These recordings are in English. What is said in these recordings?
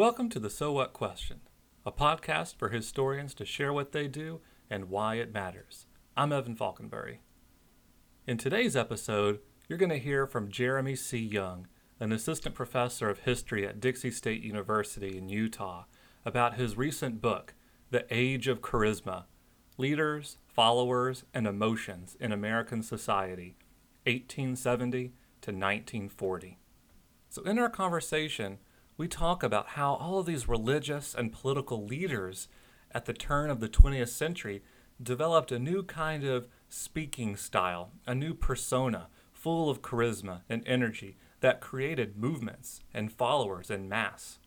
Welcome to the So What Question, a podcast for historians to share what they do and why it matters. I'm Evan Faulkenbury. In today's episode, you're going to hear from Jeremy C. Young, an assistant professor of history at Dixie State University in Utah, about his recent book, The Age of Charisma Leaders, Followers, and Emotions in American Society, 1870 to 1940. So, in our conversation, we talk about how all of these religious and political leaders at the turn of the 20th century developed a new kind of speaking style, a new persona full of charisma and energy that created movements and followers in mass.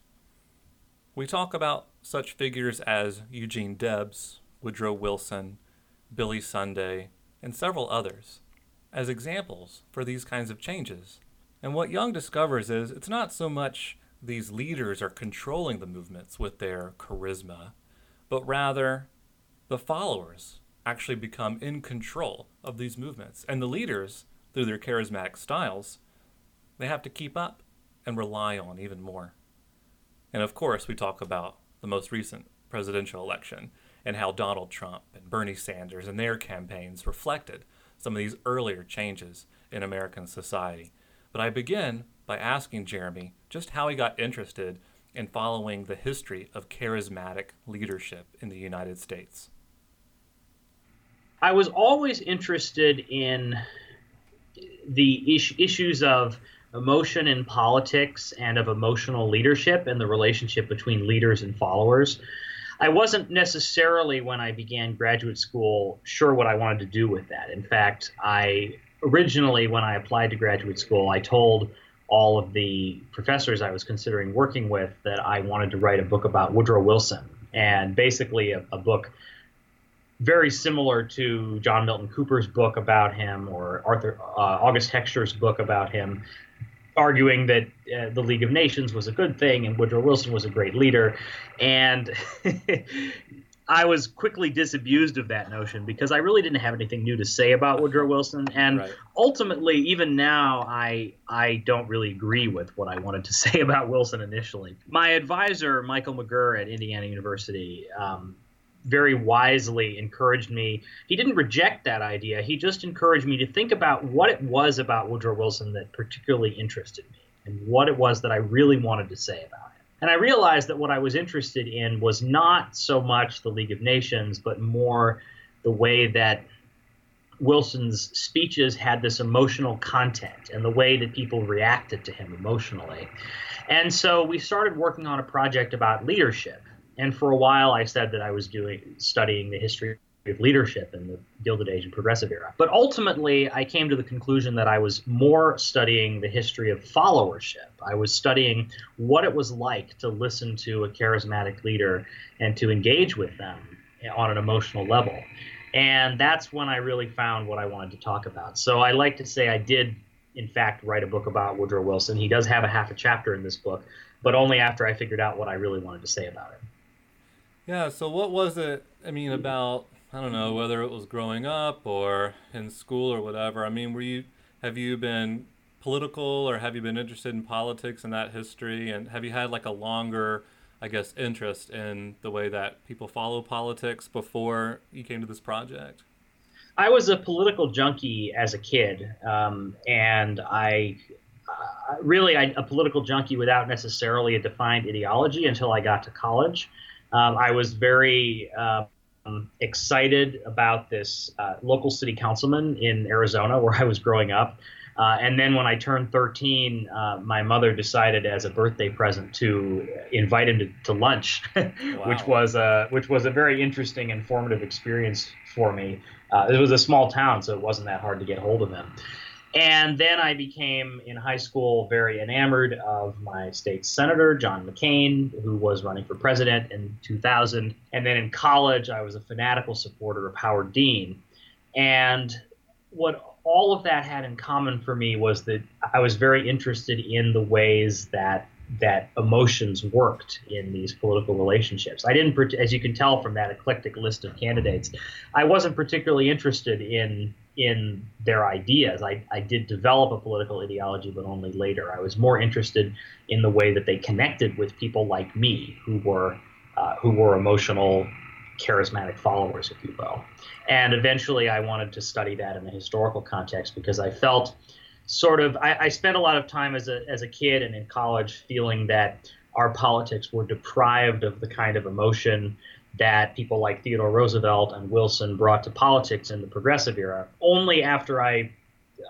We talk about such figures as Eugene Debs, Woodrow Wilson, Billy Sunday, and several others as examples for these kinds of changes. And what Young discovers is it's not so much these leaders are controlling the movements with their charisma, but rather the followers actually become in control of these movements. And the leaders, through their charismatic styles, they have to keep up and rely on even more. And of course, we talk about the most recent presidential election and how Donald Trump and Bernie Sanders and their campaigns reflected some of these earlier changes in American society. But I begin by asking Jeremy just how he got interested in following the history of charismatic leadership in the United States. I was always interested in the is- issues of emotion in politics and of emotional leadership and the relationship between leaders and followers. I wasn't necessarily, when I began graduate school, sure what I wanted to do with that. In fact, I originally, when I applied to graduate school, I told all of the professors I was considering working with that I wanted to write a book about Woodrow Wilson, and basically a, a book very similar to John Milton Cooper's book about him or Arthur uh, August Heckscher's book about him, arguing that uh, the League of Nations was a good thing and Woodrow Wilson was a great leader, and I was quickly disabused of that notion because I really didn't have anything new to say about Woodrow Wilson, and right. ultimately, even now, I I don't really agree with what I wanted to say about Wilson initially. My advisor, Michael McGerr at Indiana University, um, very wisely encouraged me. He didn't reject that idea. He just encouraged me to think about what it was about Woodrow Wilson that particularly interested me, and what it was that I really wanted to say about. And I realized that what I was interested in was not so much the League of Nations, but more the way that Wilson's speeches had this emotional content and the way that people reacted to him emotionally. And so we started working on a project about leadership. And for a while, I said that I was doing studying the history leadership in the Gilded Age and Progressive era. But ultimately, I came to the conclusion that I was more studying the history of followership. I was studying what it was like to listen to a charismatic leader and to engage with them on an emotional level. And that's when I really found what I wanted to talk about. So I like to say I did, in fact, write a book about Woodrow Wilson. He does have a half a chapter in this book, but only after I figured out what I really wanted to say about it. Yeah, so what was it, I mean, about I don't know whether it was growing up or in school or whatever. I mean, were you have you been political or have you been interested in politics and that history and have you had like a longer I guess interest in the way that people follow politics before you came to this project? I was a political junkie as a kid, um, and I uh, really I, a political junkie without necessarily a defined ideology until I got to college. Um, I was very uh, um, excited about this uh, local city councilman in Arizona where I was growing up. Uh, and then when I turned 13, uh, my mother decided as a birthday present to invite him to, to lunch, wow. which was a which was a very interesting and formative experience for me. Uh, it was a small town, so it wasn't that hard to get hold of him. And then I became, in high school, very enamored of my state senator, John McCain, who was running for president in 2000. And then in college, I was a fanatical supporter of Howard Dean. And what all of that had in common for me was that I was very interested in the ways that that emotions worked in these political relationships. I didn't, as you can tell from that eclectic list of candidates, I wasn't particularly interested in in their ideas. I, I did develop a political ideology, but only later. I was more interested in the way that they connected with people like me, who were uh, who were emotional, charismatic followers, if you will. And eventually, I wanted to study that in a historical context because I felt sort of I, I spent a lot of time as a as a kid and in college feeling that our politics were deprived of the kind of emotion that people like Theodore Roosevelt and Wilson brought to politics in the progressive era. Only after I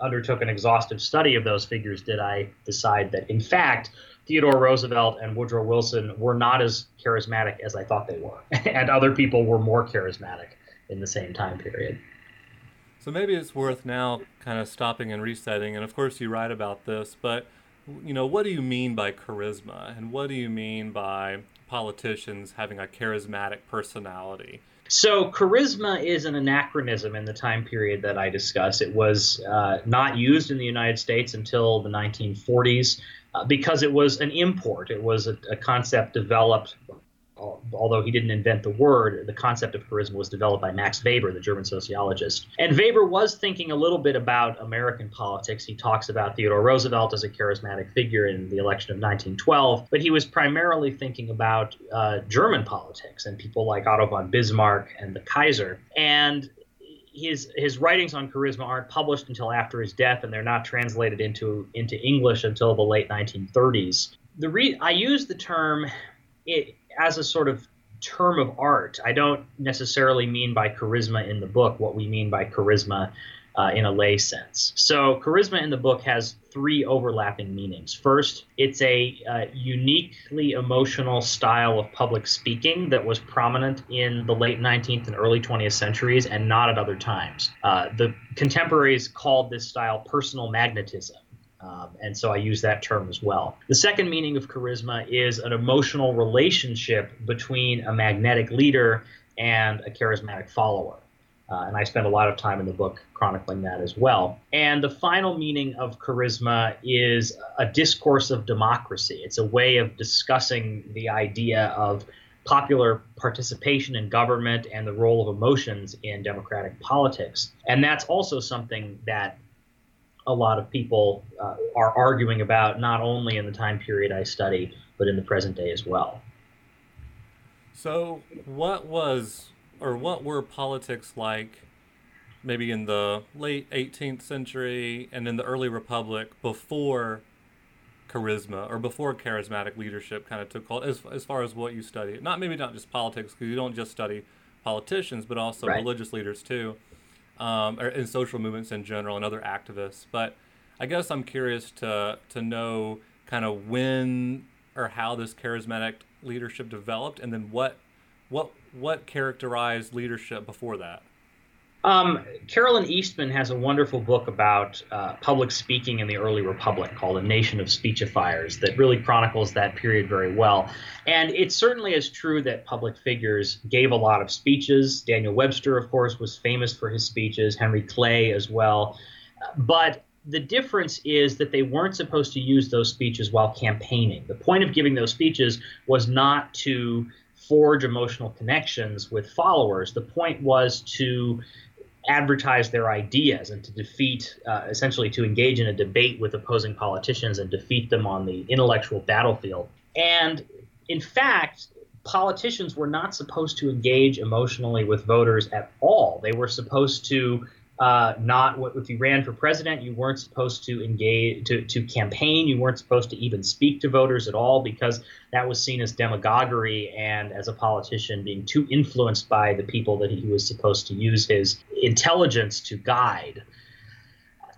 undertook an exhaustive study of those figures did I decide that, in fact, Theodore Roosevelt and Woodrow Wilson were not as charismatic as I thought they were, and other people were more charismatic in the same time period. So maybe it's worth now kind of stopping and resetting. And of course, you write about this, but you know, what do you mean by charisma, and what do you mean by politicians having a charismatic personality? So, charisma is an anachronism in the time period that I discuss. It was uh, not used in the United States until the 1940s uh, because it was an import. It was a, a concept developed although he didn't invent the word, the concept of charisma was developed by Max Weber, the German sociologist. And Weber was thinking a little bit about American politics. He talks about Theodore Roosevelt as a charismatic figure in the election of 1912, but he was primarily thinking about uh, German politics and people like Otto von Bismarck and the Kaiser. And his his writings on charisma aren't published until after his death, and they're not translated into into English until the late 1930s. The re- I use the term it, as a sort of term of art. I don't necessarily mean by charisma in the book what we mean by charisma uh, in a lay sense. So, charisma in the book has three overlapping meanings. First, it's a uh, uniquely emotional style of public speaking that was prominent in the late 19th and early 20th centuries and not at other times. Uh, the contemporaries called this style personal magnetism. Um, and so I use that term as well. The second meaning of charisma is an emotional relationship between a magnetic leader and a charismatic follower. Uh, and I spend a lot of time in the book chronicling that as well. And the final meaning of charisma is a discourse of democracy. It's a way of discussing the idea of popular participation in government and the role of emotions in democratic politics. And that's also something that a lot of people uh, are arguing about, not only in the time period I study, but in the present day as well. So, what was or what were politics like maybe in the late 18th century and in the early republic before charisma or before charismatic leadership kind of took hold as, as far as what you study not maybe not just politics because you don't just study politicians but also right. religious leaders too um, or in social movements in general and other activists. But I guess I'm curious to to know kind of when or how this charismatic leadership developed, and then what what what characterized leadership before that. Um, Carolyn Eastman has a wonderful book about uh, public speaking in the early republic called A Nation of Speechifiers that really chronicles that period very well. And it certainly is true that public figures gave a lot of speeches. Daniel Webster, of course, was famous for his speeches, Henry Clay as well. But the difference is that they weren't supposed to use those speeches while campaigning. The point of giving those speeches was not to forge emotional connections with followers. The point was to advertise their ideas and to defeat, uh, essentially, to engage in a debate with opposing politicians and defeat them on the intellectual battlefield. And in fact, politicians were not supposed to engage emotionally with voters at all. They were supposed to uh, not if you ran for president, you weren't supposed to engage to, to campaign. You weren't supposed to even speak to voters at all because that was seen as demagoguery and as a politician being too influenced by the people that he was supposed to use his intelligence to guide.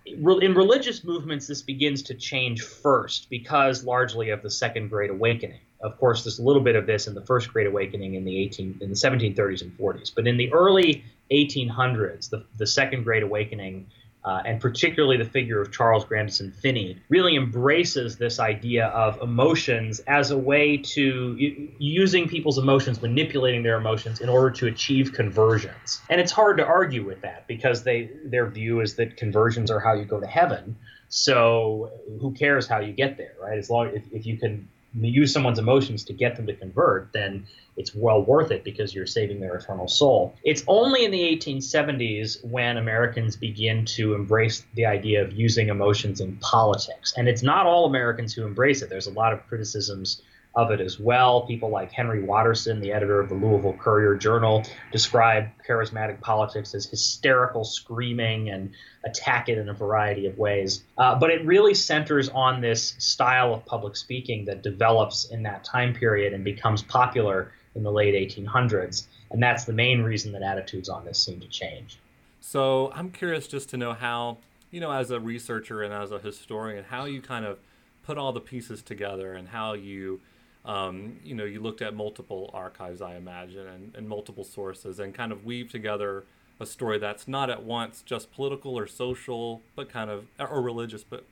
In religious movements, this begins to change first because largely of the Second Great Awakening. Of course, there's a little bit of this in the First Great Awakening in the 18 in the 1730s and 40s, but in the early 1800s, the, the Second Great Awakening, uh, and particularly the figure of Charles Grandison Finney, really embraces this idea of emotions as a way to using people's emotions, manipulating their emotions in order to achieve conversions. And it's hard to argue with that because they their view is that conversions are how you go to heaven. So who cares how you get there, right? As long if, if you can use someone's emotions to get them to convert, then it's well worth it because you're saving their eternal soul. It's only in the 1870s when Americans begin to embrace the idea of using emotions in politics. And it's not all Americans who embrace it. There's a lot of criticisms of it as well. People like Henry Watterson, the editor of the Louisville Courier Journal, describe charismatic politics as hysterical screaming and attack it in a variety of ways. Uh, but it really centers on this style of public speaking that develops in that time period and becomes popular in the late 1800s. And that's the main reason that attitudes on this seem to change. So I'm curious just to know how, you know, as a researcher and as a historian, how you kind of put all the pieces together and how you um, you know, you looked at multiple archives, I imagine, and, and multiple sources, and kind of weave together a story that's not at once just political or social, but kind of or religious, but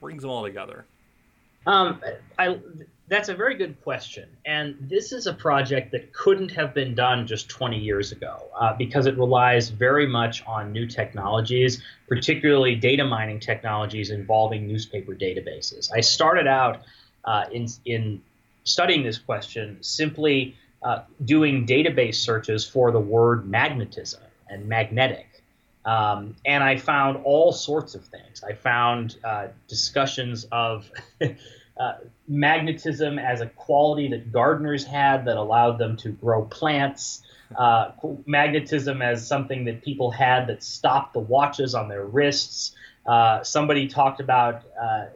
brings them all together. Um, I, that's a very good question, and this is a project that couldn't have been done just 20 years ago uh, because it relies very much on new technologies, particularly data mining technologies involving newspaper databases. I started out uh, in in studying this question simply uh, doing database searches for the word magnetism and magnetic. Um, and I found all sorts of things. I found uh, discussions of uh, magnetism as a quality that gardeners had that allowed them to grow plants, uh, magnetism as something that people had that stopped the watches on their wrists. Uh, somebody talked about uh,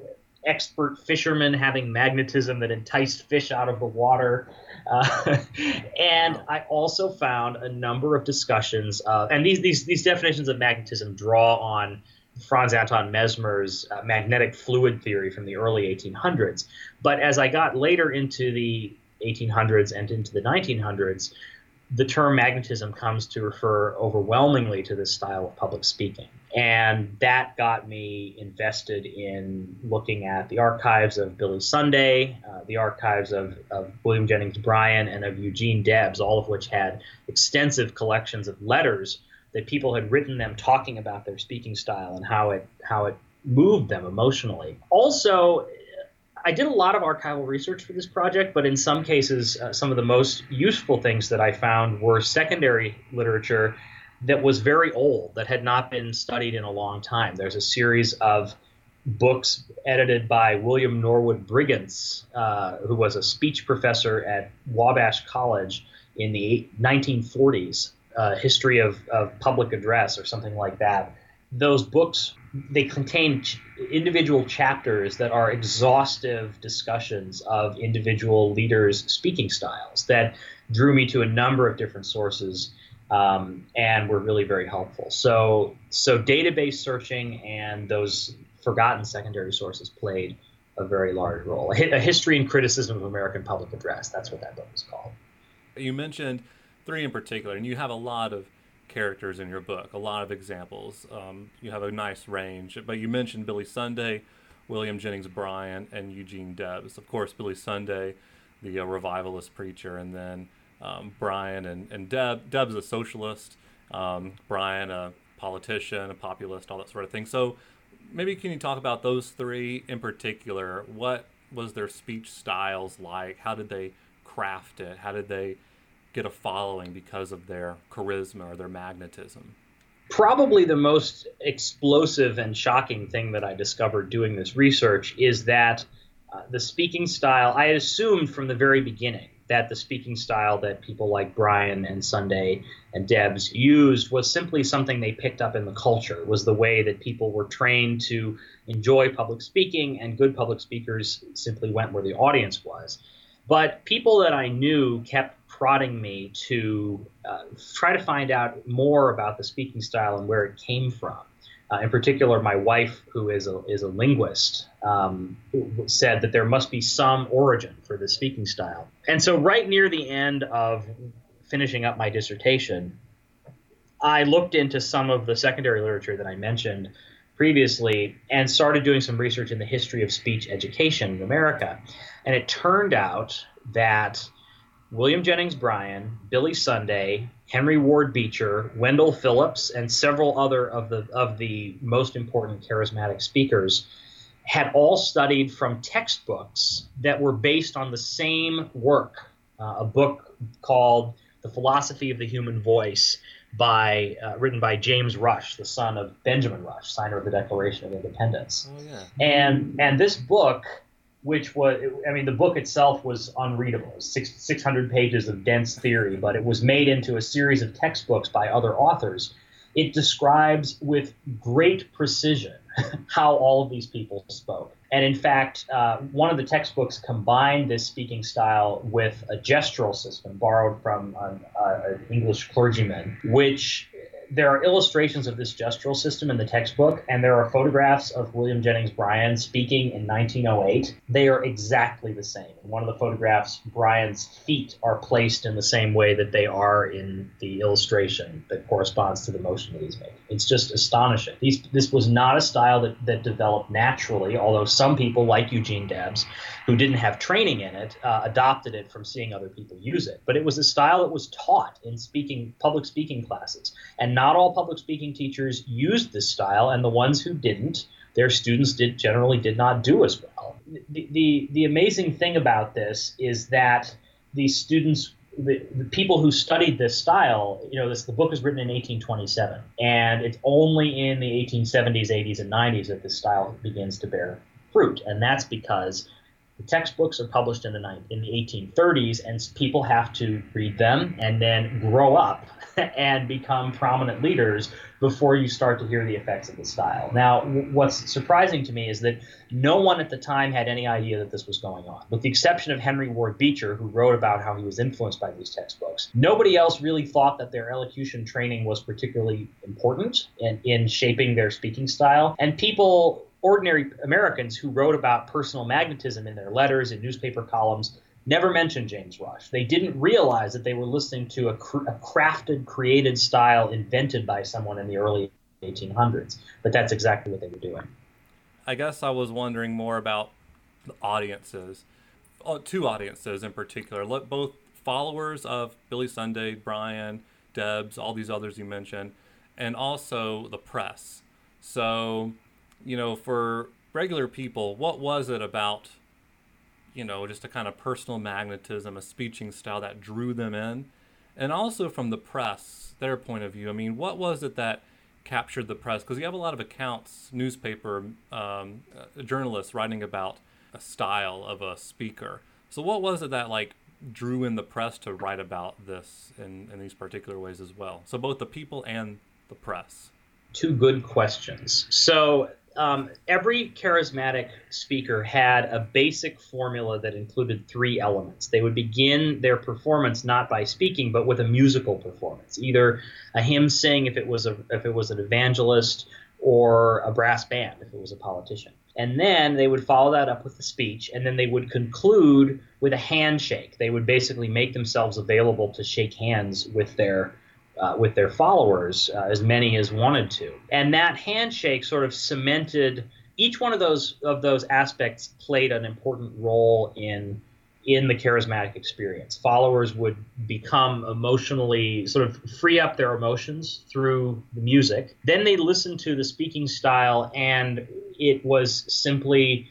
expert fishermen having magnetism that enticed fish out of the water. Uh, and I also found a number of discussions, uh, and these, these, these definitions of magnetism draw on Franz Anton Mesmer's uh, magnetic fluid theory from the early 1800s. But as I got later into the 1800s and into the 1900s, the term magnetism comes to refer overwhelmingly to this style of public speaking. And that got me invested in looking at the archives of Billy Sunday, uh, the archives of, of William Jennings Bryan, and of Eugene Debs, all of which had extensive collections of letters that people had written them talking about their speaking style and how it how it moved them emotionally. Also, I did a lot of archival research for this project, but in some cases, uh, some of the most useful things that I found were secondary literature that was very old, that had not been studied in a long time. There's a series of books edited by William Norwood Brigance, uh, who was a speech professor at Wabash College in the 1940s, uh, history of, of public address or something like that. Those books they contain ch- individual chapters that are exhaustive discussions of individual leaders' speaking styles that drew me to a number of different sources um, and were really very helpful. So, so database searching and those forgotten secondary sources played a very large role. A, history and criticism of American public address. That's what that book is called. You mentioned three in particular, and you have a lot of characters in your book, a lot of examples. Um, you have a nice range, but you mentioned Billy Sunday, William Jennings Bryan, and Eugene Debs. Of course, Billy Sunday, the uh, revivalist preacher, and then um, Bryan and, and Deb. Deb's a socialist, um, Bryan a politician, a populist, all that sort of thing. So maybe can you talk about those three in particular? What was their speech styles like? How did they craft it? How did they get a following because of their charisma or their magnetism? Probably the most explosive and shocking thing that I discovered doing this research is that uh, the speaking style, I assumed from the very beginning that the speaking style that people like Bryan and Sunday and Debs used was simply something they picked up in the culture, was the way that people were trained to enjoy public speaking, and good public speakers simply went where the audience was. But people that I knew kept prodding me to uh, try to find out more about the speaking style and where it came from. Uh, in particular, my wife, who is a, is a linguist, um, said that there must be some origin for the speaking style. And so, right near the end of finishing up my dissertation, I looked into some of the secondary literature that I mentioned previously and started doing some research in the history of speech education in America. And it turned out that William Jennings Bryan, Billy Sunday, Henry Ward Beecher, Wendell Phillips, and several other of the of the most important charismatic speakers had all studied from textbooks that were based on the same work, uh, a book called The Philosophy of the Human Voice by uh, written by James Rush, the son of Benjamin Rush, signer of the Declaration of Independence. Oh yeah. And and this book, which was I mean the book itself was unreadable, six six hundred pages of dense theory, but it was made into a series of textbooks by other authors. It describes with great precision how all of these people spoke. And in fact, uh, one of the textbooks combined this speaking style with a gestural system borrowed from an, uh, an English clergyman, which there are illustrations of this gestural system in the textbook, and there are photographs of William Jennings Bryan speaking in 1908. They are exactly the same. In one of the photographs, Bryan's feet are placed in the same way that they are in the illustration that corresponds to the motion that he's making. It's just astonishing. These, this was not a style that, that developed naturally, although some people, like Eugene Debs, who didn't have training in it, uh, adopted it from seeing other people use it. But it was a style that was taught in speaking public speaking classes, and not all public speaking teachers used this style, and the ones who didn't, their students did generally did not do as well. The the, the amazing thing about this is that these students the, the, people who studied this style, you know, this the book was written in 1827, and it's only in the 1870s, 80s, and 90s that this style begins to bear fruit, and that's because the textbooks are published in the in the 1830s, and people have to read them and then grow up and become prominent leaders before you start to hear the effects of the style. Now, what's surprising to me is that no one at the time had any idea that this was going on, with the exception of Henry Ward Beecher, who wrote about how he was influenced by these textbooks. Nobody else really thought that their elocution training was particularly important in, in shaping their speaking style, and people ordinary Americans who wrote about personal magnetism in their letters and newspaper columns never mentioned James Rush. They didn't realize that they were listening to a, cr- a, crafted, created style invented by someone in the early 1800s. But that's exactly what they were doing. I guess I was wondering more about the audiences, uh, two audiences in particular, Look, both followers of Billy Sunday, Bryan, Debs, all these others you mentioned, and also the press. So you know, for regular people, what was it about, you know, just a kind of personal magnetism, a speeching style that drew them in? And also from the press, their point of view, I mean, what was it that captured the press? Because you have a lot of accounts, newspaper um, uh, journalists writing about a style of a speaker. So what was it that like drew in the press to write about this in, in these particular ways as well? So both the people and the press. Two good questions. So um, every charismatic speaker had a basic formula that included three elements. They would begin their performance not by speaking, but with a musical performance, either a hymn sing if it was a if it was an evangelist, or a brass band if it was a politician. And then they would follow that up with a speech, and then they would conclude with a handshake. They would basically make themselves available to shake hands with their uh, with their followers, uh, as many as wanted to. And that handshake sort of cemented each one of those of those aspects played an important role in in the charismatic experience. Followers would become emotionally sort of free up their emotions through the music. Then they listened to the speaking style and it was simply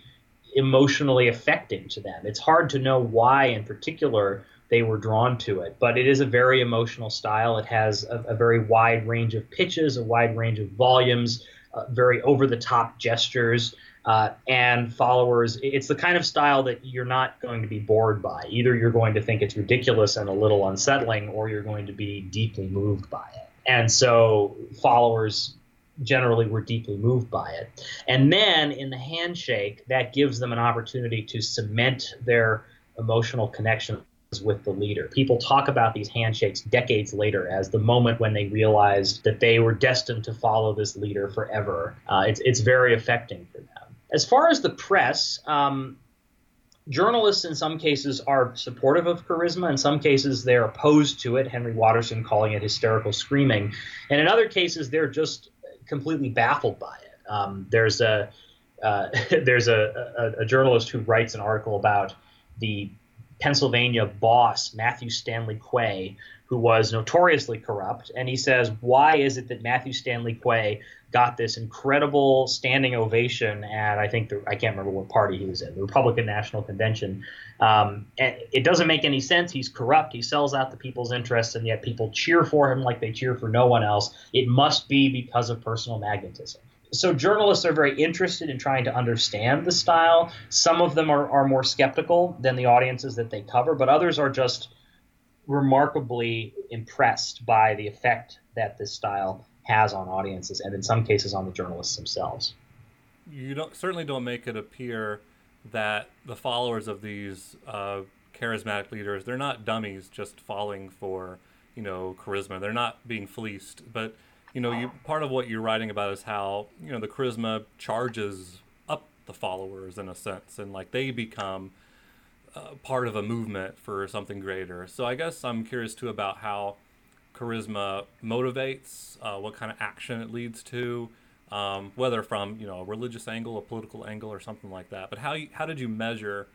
emotionally affecting to them. It's hard to know why in particular they were drawn to it. But it is a very emotional style. It has a, a very wide range of pitches, a wide range of volumes, uh, very over the top gestures. Uh, and followers, it's the kind of style that you're not going to be bored by. Either you're going to think it's ridiculous and a little unsettling, or you're going to be deeply moved by it. And so followers generally were deeply moved by it. And then in the handshake, that gives them an opportunity to cement their emotional connection with the leader. People talk about these handshakes decades later as the moment when they realized that they were destined to follow this leader forever. Uh, it's, it's very affecting for them. As far as the press, um, journalists in some cases are supportive of charisma. In some cases, they're opposed to it. Henry Watterson calling it hysterical screaming. And in other cases, they're just completely baffled by it. Um, there's a uh, there's a, a, a journalist who writes an article about the Pennsylvania boss, Matthew Stanley Quay, who was notoriously corrupt. And he says, Why is it that Matthew Stanley Quay got this incredible standing ovation at, I think, the, I can't remember what party he was in, the Republican National Convention? Um, and it doesn't make any sense. He's corrupt. He sells out the people's interests, and yet people cheer for him like they cheer for no one else. It must be because of personal magnetism so journalists are very interested in trying to understand the style. Some of them are, are more skeptical than the audiences that they cover, but others are just remarkably impressed by the effect that this style has on audiences and in some cases on the journalists themselves. You don't certainly don't make it appear that the followers of these uh, charismatic leaders they're not dummies just falling for you know charisma. They're not being fleeced, but you know you part of what you're writing about is how you know the charisma charges up the followers in a sense, and like they become uh, part of a movement for something greater. So I guess I'm curious too about how charisma motivates, uh, what kind of action it leads to, um, whether from you know a religious angle, a political angle, or something like that. But how you, how did you measure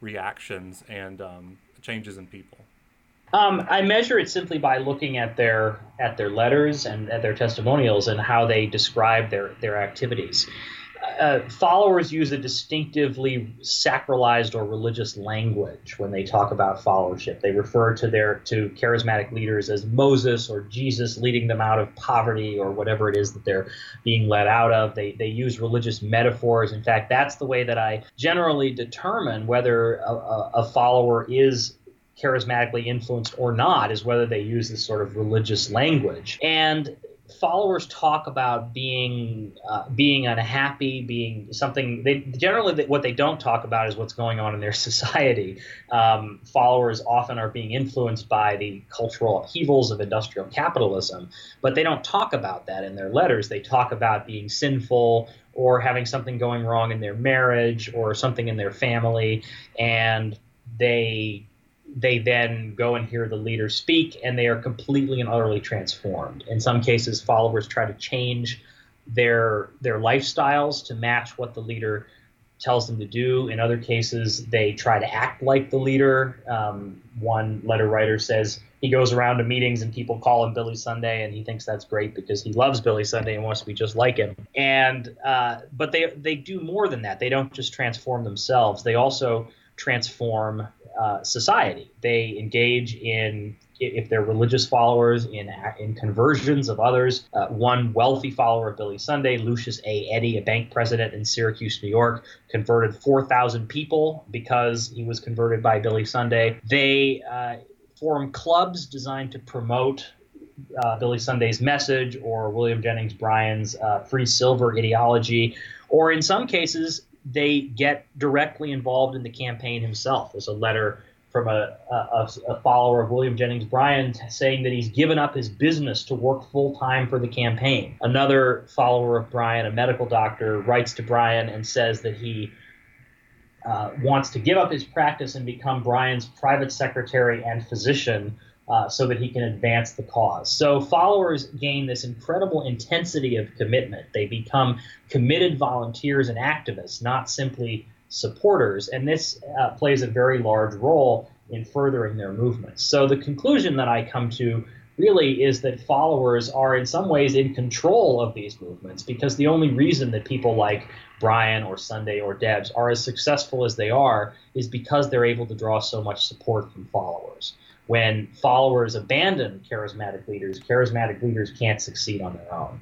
reactions and um, changes in people? Um, I measure it simply by looking at their at their letters and at their testimonials and how they describe their their activities uh, followers use a distinctively sacralized or religious language when they talk about followership. They refer to their to charismatic leaders as Moses or Jesus leading them out of poverty or whatever it is that they're being led out of. They they use religious metaphors. In fact, that's the way that I generally determine whether a, a, a follower is charismatically influenced or not is whether they use this sort of religious language. And followers talk about being uh, being unhappy, being something. They generally what they don't talk about is what's going on in their society. Um, followers often are being influenced by the cultural upheavals of industrial capitalism, but they don't talk about that in their letters. They talk about being sinful or having something going wrong in their marriage or something in their family, and they they then go and hear the leader speak, and they are completely and utterly transformed. In some cases, followers try to change their their lifestyles to match what the leader tells them to do. In other cases, they try to act like the leader. Um, one letter writer says he goes around to meetings and people call him Billy Sunday, and he thinks that's great because he loves Billy Sunday and wants to be just like him. And uh, but they they do more than that. They don't just transform themselves. They also transform uh, society. They engage in if they're religious followers in in conversions of others. Uh, one wealthy follower of Billy Sunday, Lucius A. Eddy, a bank president in Syracuse, New York, converted 4,000 people because he was converted by Billy Sunday. They uh, form clubs designed to promote uh, Billy Sunday's message or William Jennings Bryan's uh, free silver ideology, or in some cases, they get directly involved in the campaign himself. There's a letter from a, a, a, follower of William Jennings Bryan saying that he's given up his business to work full time for the campaign. Another follower of Bryan, a medical doctor, writes to Bryan and says that he uh, wants to give up his practice and become Bryan's private secretary and physician uh, so that he can advance the cause. So followers gain this incredible intensity of commitment. They become committed volunteers and activists, not simply supporters. And this uh, plays a very large role in furthering their movements. So the conclusion that I come to really is that followers are in some ways in control of these movements because the only reason that people like Bryan or Sunday or Debs are as successful as they are is because they're able to draw so much support from followers when followers abandon charismatic leaders, charismatic leaders can't succeed on their own.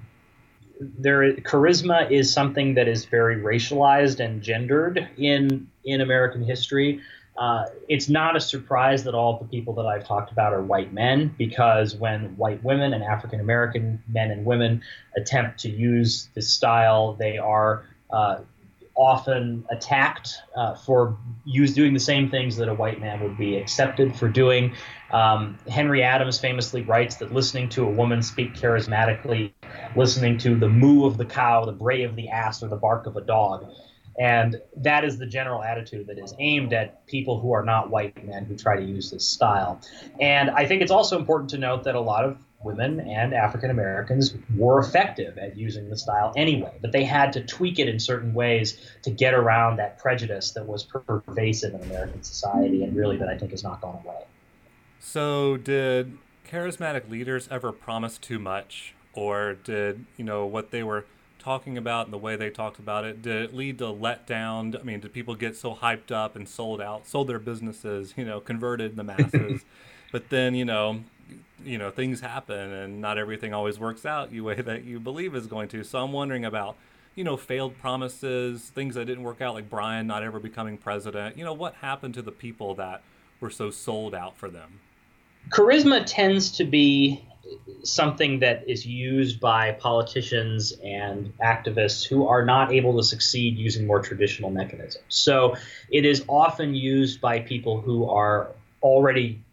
There, charisma is something that is very racialized and gendered in in American history. Uh, it's not a surprise that all the people that I've talked about are white men, because when white women and African American men and women attempt to use this style, they are uh, often attacked uh, for use doing the same things that a white man would be accepted for doing. Um, Henry Adams famously writes that listening to a woman speak charismatically, listening to the moo of the cow, the bray of the ass, or the bark of a dog. And that is the general attitude that is aimed at people who are not white men who try to use this style. And I think it's also important to note that a lot of women and African Americans were effective at using the style anyway, but they had to tweak it in certain ways to get around that prejudice that was pervasive in American society and really that I think has not gone away. So, did charismatic leaders ever promise too much, or did you know what they were talking about and the way they talked about it? Did it lead to letdown? I mean, did people get so hyped up and sold out, sold their businesses, you know, converted the masses? but then you know you know things happen and not everything always works out the way that you believe is going to. So i'm wondering about you know failed promises things that didn't work out like Bryan not ever becoming president. You know what happened to the people that were so sold out for them? Charisma tends to be something that is used by politicians and activists who are not able to succeed using more traditional mechanisms. So it is often used by people who are already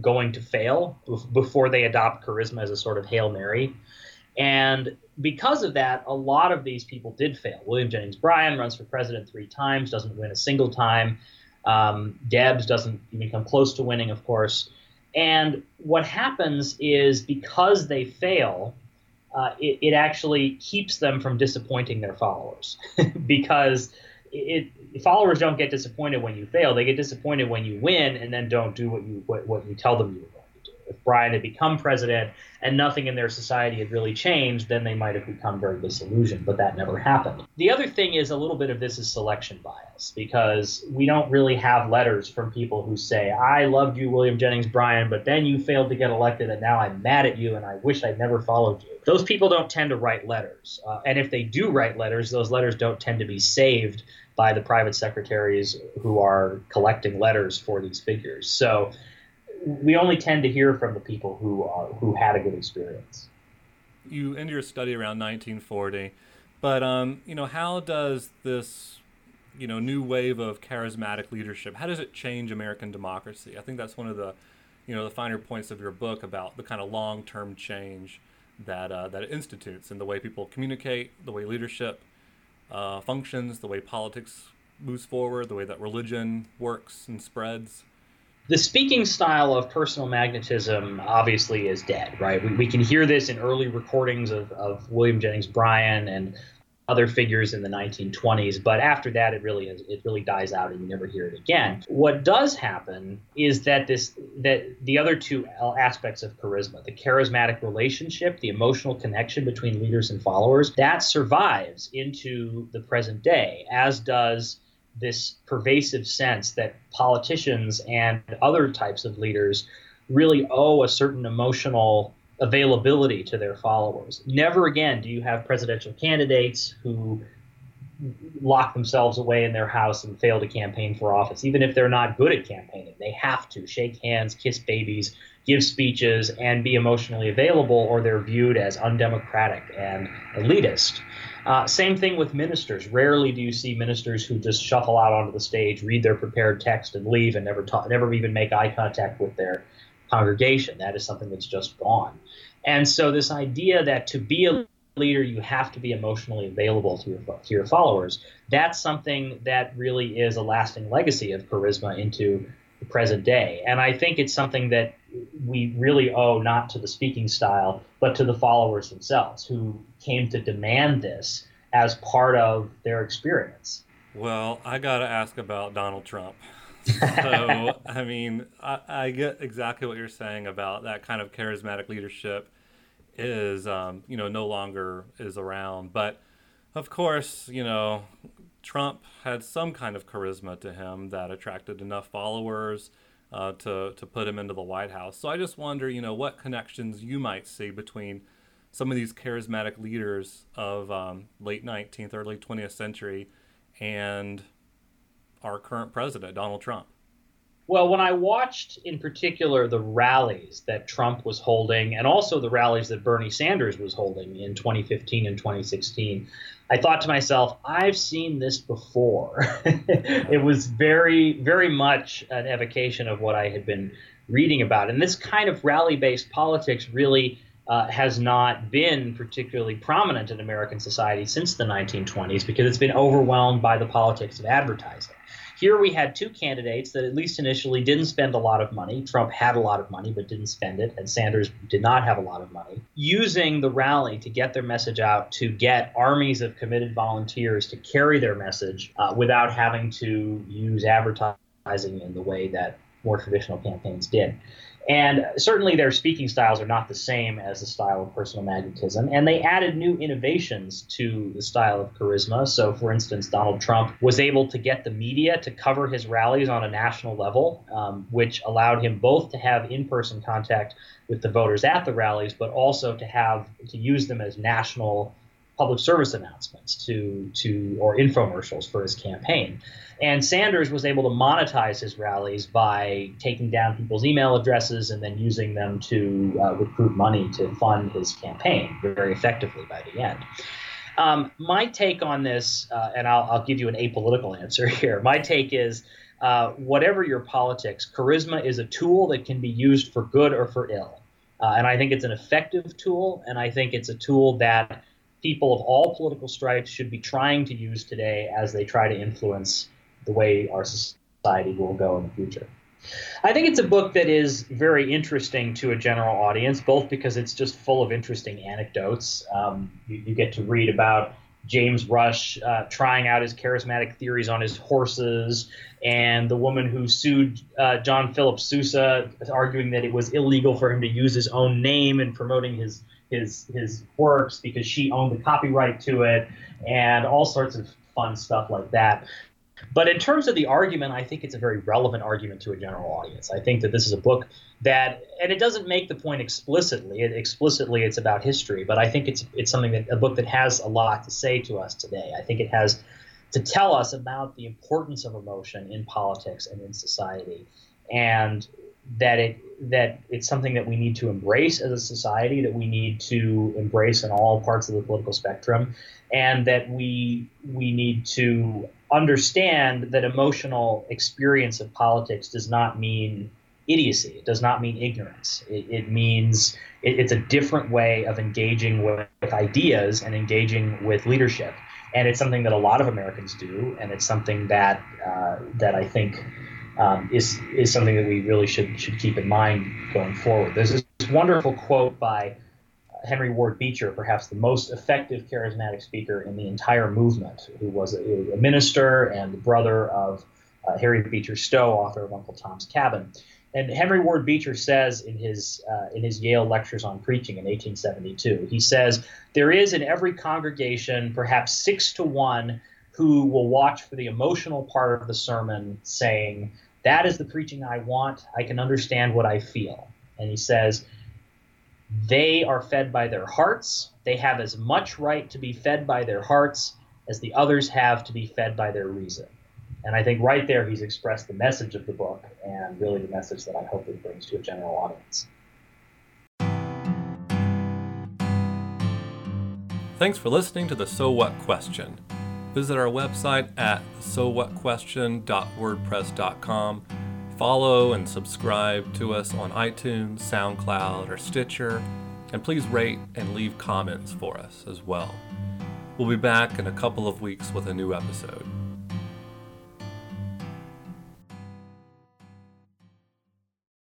going to fail before they adopt charisma as a sort of hail mary. And because of that, a lot of these people did fail. William Jennings Bryan runs for president three times, doesn't win a single time. Um, Debs doesn't even come close to winning, of course. And what happens is because they fail, uh, it, it, actually keeps them from disappointing their followers because it, followers don't get disappointed when you fail. They get disappointed when you win and then don't do what you what, what you tell them you were going to do. If Bryan had become president and nothing in their society had really changed, then they might have become very disillusioned. But that never happened. The other thing is a little bit of this is selection bias because we don't really have letters from people who say, "I loved you, William Jennings Bryan, but then you failed to get elected, and now I'm mad at you, and I wish I'd never followed you." Those people don't tend to write letters, uh, and if they do write letters, those letters don't tend to be saved by the private secretaries who are collecting letters for these figures. So we only tend to hear from the people who who had a good experience. You end your study around 1940, but um, you know how does this you know new wave of charismatic leadership how does it change American democracy? I think that's one of the you know the finer points of your book about the kind of long-term change that uh, that it institutes in the way people communicate, the way leadership uh, functions, the way politics moves forward, the way that religion works and spreads. The speaking style of personal magnetism obviously is dead, right? We, we can hear this in early recordings of, of William Jennings Bryan and other figures in the 1920s, but after that, it really is, it really dies out, and you never hear it again. What does happen is that this that the other two aspects of charisma, the charismatic relationship, the emotional connection between leaders and followers, that survives into the present day, as does this pervasive sense that politicians and other types of leaders really owe a certain emotional availability to their followers. Never again do you have presidential candidates who lock themselves away in their house and fail to campaign for office, even if they're not good at campaigning. They have to shake hands, kiss babies, give speeches, and be emotionally available, or they're viewed as undemocratic and elitist. Uh, same thing with ministers. Rarely do you see ministers who just shuffle out onto the stage, read their prepared text, and leave, and never talk, never even make eye contact with their congregation. That is something that's just gone. And so this idea that to be a leader you have to be emotionally available to your to your followers. That's something that really is a lasting legacy of charisma into the present day. And I think it's something that we really owe not to the speaking style, but to the followers themselves who came to demand this as part of their experience. Well, I got to ask about Donald Trump. So, I mean, I, I, get exactly what you're saying about that kind of charismatic leadership is, um, you know, no longer is around. But of course, you know, Trump had some kind of charisma to him that attracted enough followers uh, to to put him into the White House. So I just wonder, you know, what connections you might see between some of these charismatic leaders of um, late 19th, early 20th century, and our current president, Donald Trump? Well, when I watched in particular the rallies that Trump was holding and also the rallies that Bernie Sanders was holding in 2015 and 2016, I thought to myself, I've seen this before. it was very, very much an evocation of what I had been reading about. And this kind of rally based politics really uh, has not been particularly prominent in American society since the 1920s because it's been overwhelmed by the politics of advertising Here we had two candidates that, at least initially, didn't spend a lot of money. Trump had a lot of money but didn't spend it, and Sanders did not have a lot of money. Using the rally to get their message out, to get armies of committed volunteers to carry their message uh, without having to use advertising in the way that more traditional campaigns did. And certainly their speaking styles are not the same as the style of personal magnetism. And they added new innovations to the style of charisma. So, for instance, Donald Trump was able to get the media to cover his rallies on a national level, um, which allowed him both to have in person contact with the voters at the rallies, but also to have to use them as national public service announcements to to or infomercials for his campaign. And Sanders was able to monetize his rallies by taking down people's email addresses and then using them to uh, recruit money to fund his campaign very effectively by the end. Um, my take on this, uh, and I'll, I'll, give you an apolitical answer here. My take is uh, whatever your politics, charisma is a tool that can be used for good or for ill. Uh, and I think it's an effective tool, and I think it's a tool that people of all political stripes should be trying to use today as they try to influence the way our society will go in the future. I think it's a book that is very interesting to a general audience, both because it's just full of interesting anecdotes. Um, you, you, get to read about James Rush uh, trying out his charismatic theories on his horses, and the woman who sued uh, John Philip Sousa, arguing that it was illegal for him to use his own name in promoting his his his works because she owned the copyright to it, and all sorts of fun stuff like that. But in terms of the argument, I think it's a very relevant argument to a general audience. I think that this is a book that, and it doesn't make the point explicitly. It, explicitly, it's about history, but I think it's it's something that a book that has a lot to say to us today. I think it has to tell us about the importance of emotion in politics and in society, and that it that it's something that we need to embrace as a society, that we need to embrace in all parts of the political spectrum, and that we we need to understand that emotional experience of politics does not mean idiocy. It does not mean ignorance. It, it means it, it's a different way of engaging with, ideas and engaging with leadership. And it's something that a lot of Americans do, and it's something that uh, that I think um, is is something that we really should should keep in mind going forward. There's this wonderful quote by Henry Ward Beecher, perhaps the most effective charismatic speaker in the entire movement, who was a, a minister and the brother of uh, Harriet Beecher Stowe, author of Uncle Tom's Cabin. And Henry Ward Beecher says in his uh, in his Yale lectures on preaching in 1872, he says there is in every congregation perhaps six to one who will watch for the emotional part of the sermon, saying, "That is the preaching I want. I can understand what I feel." And he says they are fed by their hearts. They have as much right to be fed by their hearts as the others have to be fed by their reason. And I think right there he's expressed the message of the book and really the message that I hope it brings to a general audience. Thanks for listening to the So What Question. Visit our website at sowhatquestion.wordpress.com Follow and subscribe to us on iTunes, SoundCloud, or Stitcher, and please rate and leave comments for us as well. We'll be back in a couple of weeks with a new episode.